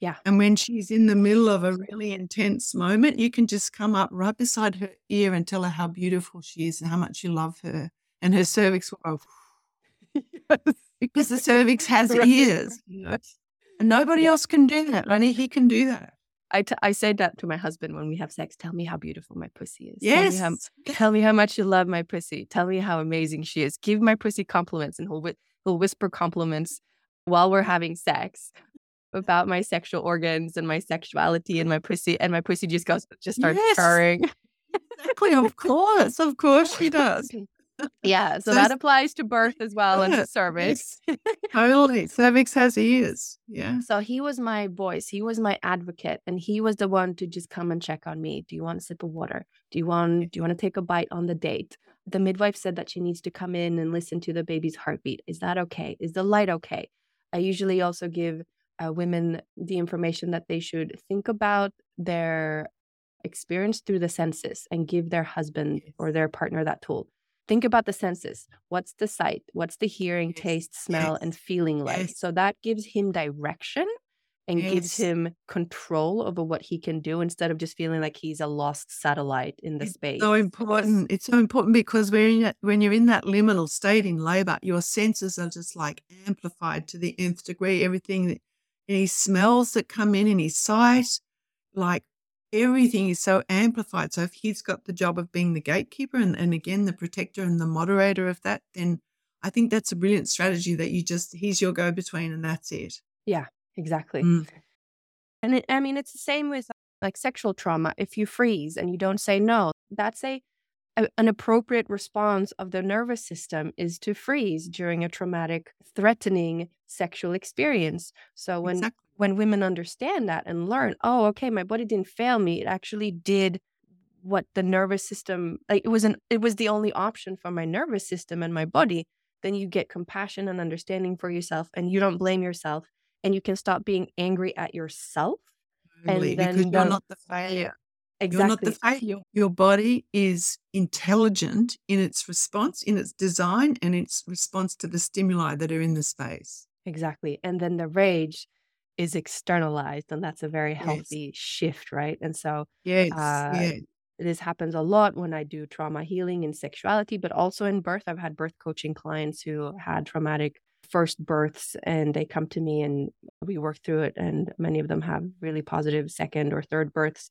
Yeah. And when she's in the middle of a really intense moment, you can just come up right beside her ear and tell her how beautiful she is and how much you love her. And her cervix will go yes. because the cervix has right. ears. You know? And nobody else can do that. Only he can do that. I, t- I say that to my husband when we have sex. Tell me how beautiful my pussy is. Yes. Tell me how, tell me how much you love my pussy. Tell me how amazing she is. Give my pussy compliments, and he'll he'll whisper compliments while we're having sex about my sexual organs and my sexuality and my pussy, and my pussy just goes just starts yes. purring. exactly. Of course. Of course she does. Yeah, so, so that applies to birth as well and to cervix. totally. Cervix has ears. Yeah. So he was my voice. He was my advocate and he was the one to just come and check on me. Do you want a sip of water? Do you want do you want to take a bite on the date? The midwife said that she needs to come in and listen to the baby's heartbeat. Is that okay? Is the light okay? I usually also give uh, women the information that they should think about their experience through the senses and give their husband or their partner that tool think about the senses. What's the sight? What's the hearing, yes. taste, smell, yes. and feeling like? Yes. So that gives him direction and gives him control over what he can do instead of just feeling like he's a lost satellite in the it's space. So important. It's so important because when you're, when you're in that liminal state in labor, your senses are just like amplified to the nth degree. Everything that any smells that come in, any sight, like everything is so amplified. So if he's got the job of being the gatekeeper and, and again the protector and the moderator of that, then I think that's a brilliant strategy that you just he's your go between and that's it. Yeah, exactly. Mm. And it, I mean it's the same with like sexual trauma. If you freeze and you don't say no, that's a, a an appropriate response of the nervous system is to freeze during a traumatic, threatening sexual experience. So when exactly when women understand that and learn, oh, okay, my body didn't fail me. It actually did what the nervous system like it was an it was the only option for my nervous system and my body then you get compassion and understanding for yourself and you don't blame yourself and you can stop being angry at yourself really, and then because you're not the failure exactly. You're not the failure. Your body is intelligent in its response, in its design, and its response to the stimuli that are in the space. Exactly. And then the rage is externalized and that's a very healthy yes. shift right and so yes, uh, yes this happens a lot when I do trauma healing in sexuality, but also in birth. I've had birth coaching clients who had traumatic first births and they come to me and we work through it. And many of them have really positive second or third births.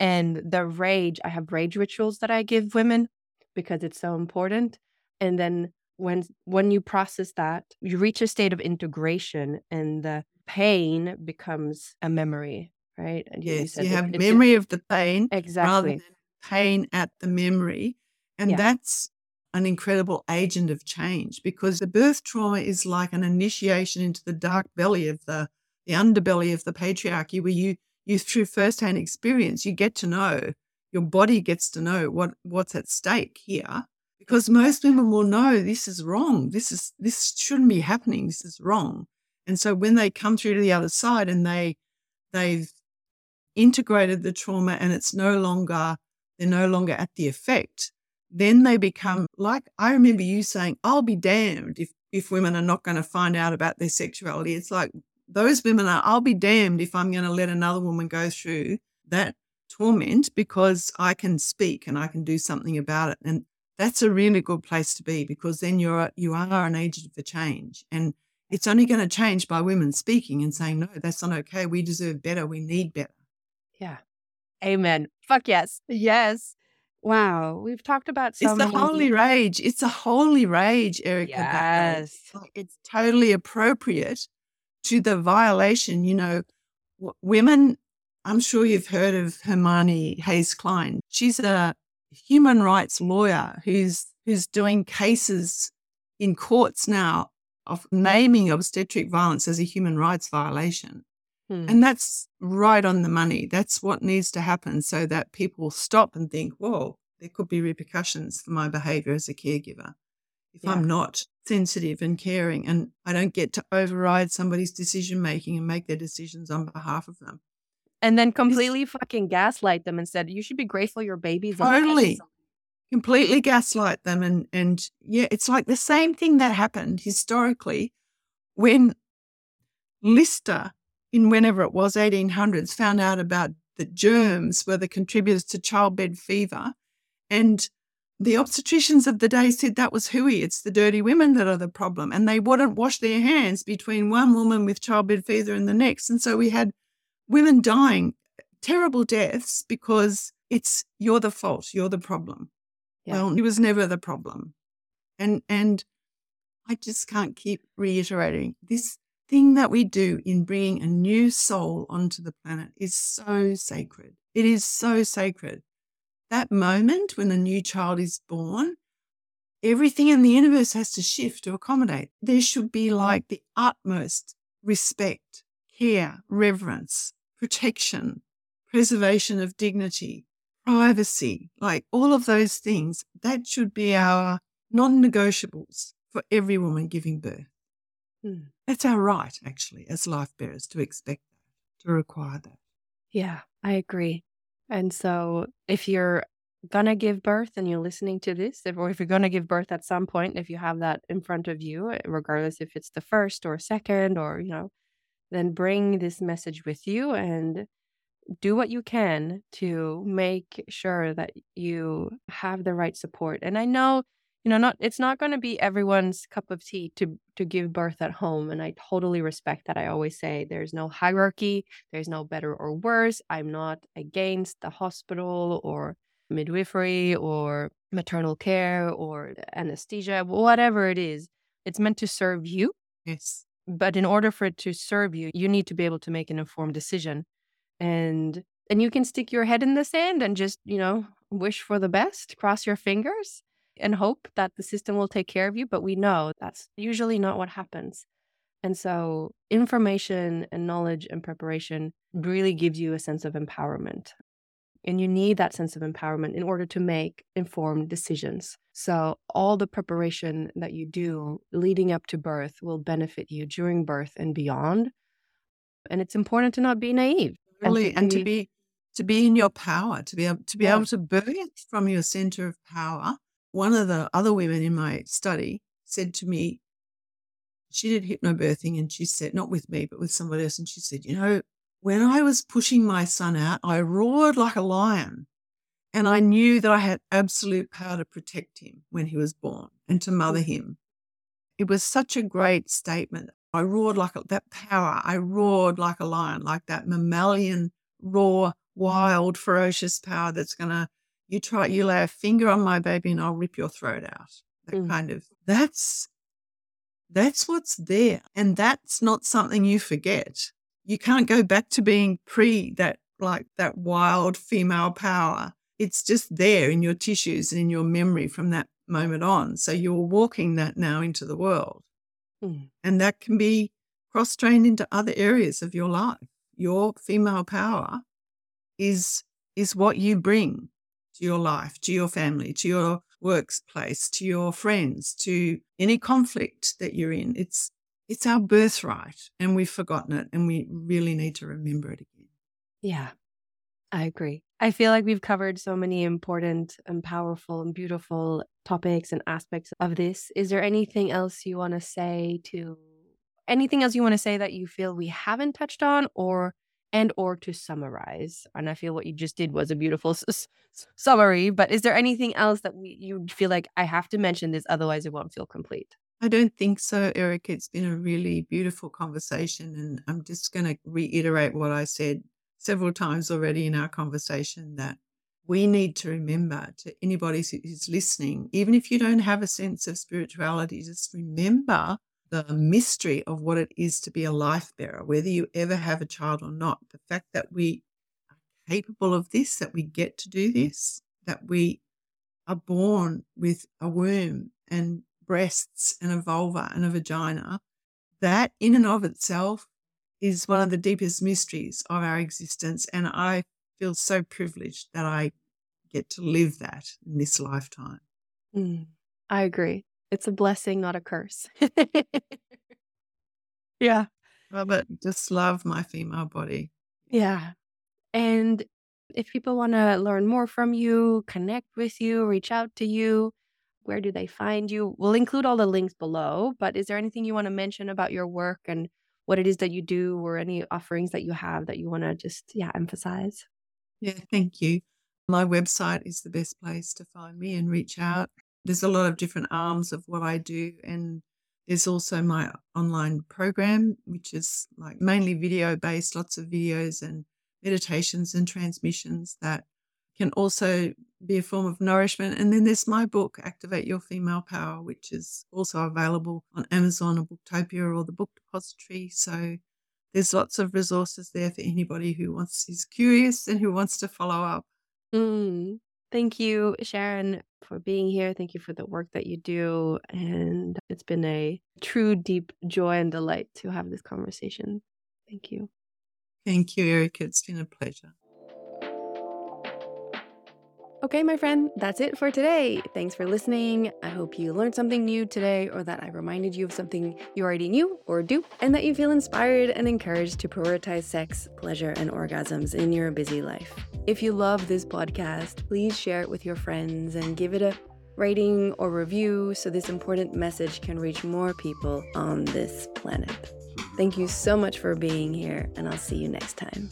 And the rage, I have rage rituals that I give women because it's so important. And then when when you process that, you reach a state of integration and the pain becomes a memory, right? And yes, you, you have memory just, of the pain exactly pain at the memory, and yeah. that's an incredible agent of change because the birth trauma is like an initiation into the dark belly of the the underbelly of the patriarchy, where you you through firsthand experience you get to know your body gets to know what what's at stake here. Because most women will know this is wrong. This is this shouldn't be happening. This is wrong. And so when they come through to the other side and they they've integrated the trauma and it's no longer they're no longer at the effect, then they become like I remember you saying, I'll be damned if if women are not going to find out about their sexuality. It's like those women are, I'll be damned if I'm going to let another woman go through that torment because I can speak and I can do something about it. And that's a really good place to be because then you're you are an agent for change. And it's only going to change by women speaking and saying no that's not okay. We deserve better. We need better. Yeah. Amen. Fuck yes. Yes. Wow. We've talked about so it's the holy rage. It's a holy rage Erika yes. it's totally appropriate to the violation you know women i'm sure you've heard of Hermine Hayes-Klein. she's a human rights lawyer who's who's doing cases in courts now of naming obstetric violence as a human rights violation. Hmm. And that's right on the money. That's what needs to happen so that people stop and think, whoa, there could be repercussions for my behavior as a caregiver if yeah. I'm not sensitive and caring and I don't get to override somebody's decision making and make their decisions on behalf of them. And then completely it's, fucking gaslight them and said you should be grateful your baby's totally. Completely gaslight them and and yeah it's like the same thing that happened historically when Lister in whenever it was 1800s found out about the germs were the contributors to childbed fever and the obstetricians of the day said that was hooey. It's the dirty women that are the problem. And they wouldn't wash their hands between one woman with childbed fever and the next. And so we had women dying terrible deaths because it's you're the fault, you're the problem. Yeah. Well, it was never the problem. And and I just can't keep reiterating this thing that we do in bringing a new soul onto the planet is so sacred. It is so sacred. That moment when a new child is born, everything in the universe has to shift to accommodate. There should be like the utmost respect, care, reverence, protection, preservation of dignity, privacy, like all of those things, that should be our non negotiables for every woman giving birth. Hmm. That's our right, actually, as life bearers, to expect that, to require that. Yeah, I agree. And so if you're to give birth and you're listening to this, if, or if you're to give birth at some point, if you have that in front of you, eh, regardless if it's the first or second or, you know, then bring this message with you and do what you can to make sure that you have the right support. And I know, you know, not it's not going to be everyone's cup of tea to to give birth at home and I totally respect that. I always say there's no hierarchy, there's no better or worse. I'm not against the hospital or midwifery or maternal care or anesthesia, whatever it is. It's meant to serve you. Yes. But in order for it to serve you, you need to be able to make an informed decision. And and you can stick your head in the sand and just, you know, wish for the best, cross your fingers and hope that the system will take care of you, but we know that's usually not what happens. And so, information and knowledge and preparation really gives you a sense of empowerment. And you need that sense of empowerment in order to make informed decisions. So, all the preparation that you do leading up to birth will benefit you during birth and beyond. And it's important to not be naive. Really, and to, and to be to be in your power, to be able to be yeah. able to birth from your center of power. One of the other women in my study said to me, she did hypnobirthing and she said, not with me, but with somebody else, and she said, you know, when I was pushing my son out, I roared like a lion. And I knew that I had absolute power to protect him when he was born and to mother him. It was such a great statement. I roared like a, that power. I roared like a lion, like that mammalian, raw, wild, ferocious power that's going to, you try, you lay a finger on my baby and I'll rip your throat out. That mm. kind of, that's, that's what's there. And that's not something you forget you can't go back to being pre that like that wild female power. It's just there in your tissues and in your memory from that moment on. So you're walking that now into the world. Mm. And that can be cross trained into other areas of your life. Your female power is is what you bring to your life, to your family, to your workplace, to your friends, to any conflict that you're in. It's it's our birthright and we've forgotten it and we really need to remember it again. Yeah, I agree. I feel like we've covered so many important and powerful and beautiful topics and aspects of this. Is there anything else you want to say to anything else you want to say that you feel we haven't touched on or and or to summarize and i feel what you just did was a beautiful s- summary but is there anything else that we, you feel like i have to mention this otherwise it won't feel complete I don't think so, Eric. It's been a really beautiful conversation. And I'm just going to reiterate what I said several times already in our conversation that we need to remember to anybody who's listening, even if you don't have a sense of spirituality, just remember the mystery of what it is to be a life bearer, whether you ever have a child or not. The fact that we are capable of this, that we get to do this, that we are born with a womb and breasts and a vulva and a vagina, that in and of itself is one of the deepest mysteries of our existence. And I feel so privileged that I get to live that in this lifetime. Mm, I agree. It's a blessing, not a curse. yeah. Robert, just love my female body. Yeah. And if people want to learn more from you, connect with you, reach out to you, where do they find you? We'll include all the links below, but is there anything you want to mention about your work and what it is that you do or any offerings that you have that you want to just yeah, emphasize? Yeah, thank you. My website is the best place to find me and reach out. There's a lot of different arms of what I do and there's also my online program, which is like mainly video based, lots of videos and meditations and transmissions that can also be a form of nourishment. And then there's my book, Activate Your Female Power, which is also available on Amazon or Booktopia or the Book Depository. So there's lots of resources there for anybody who wants is curious and who wants to follow up. Mm. Thank you, Sharon, for being here. Thank you for the work that you do. And it's been a true deep joy and delight to have this conversation. Thank you. Thank you, Erika. It's been a pleasure. Okay, my friend, that's it for today. Thanks for listening. I hope you learned something new today, or that I reminded you of something you already knew or do, and that you feel inspired and encouraged to prioritize sex, pleasure, and orgasms in your busy life. If you love this podcast, please share it with your friends and give it a rating or review so this important message can reach more people on this planet. Thank you so much for being here, and I'll see you next time.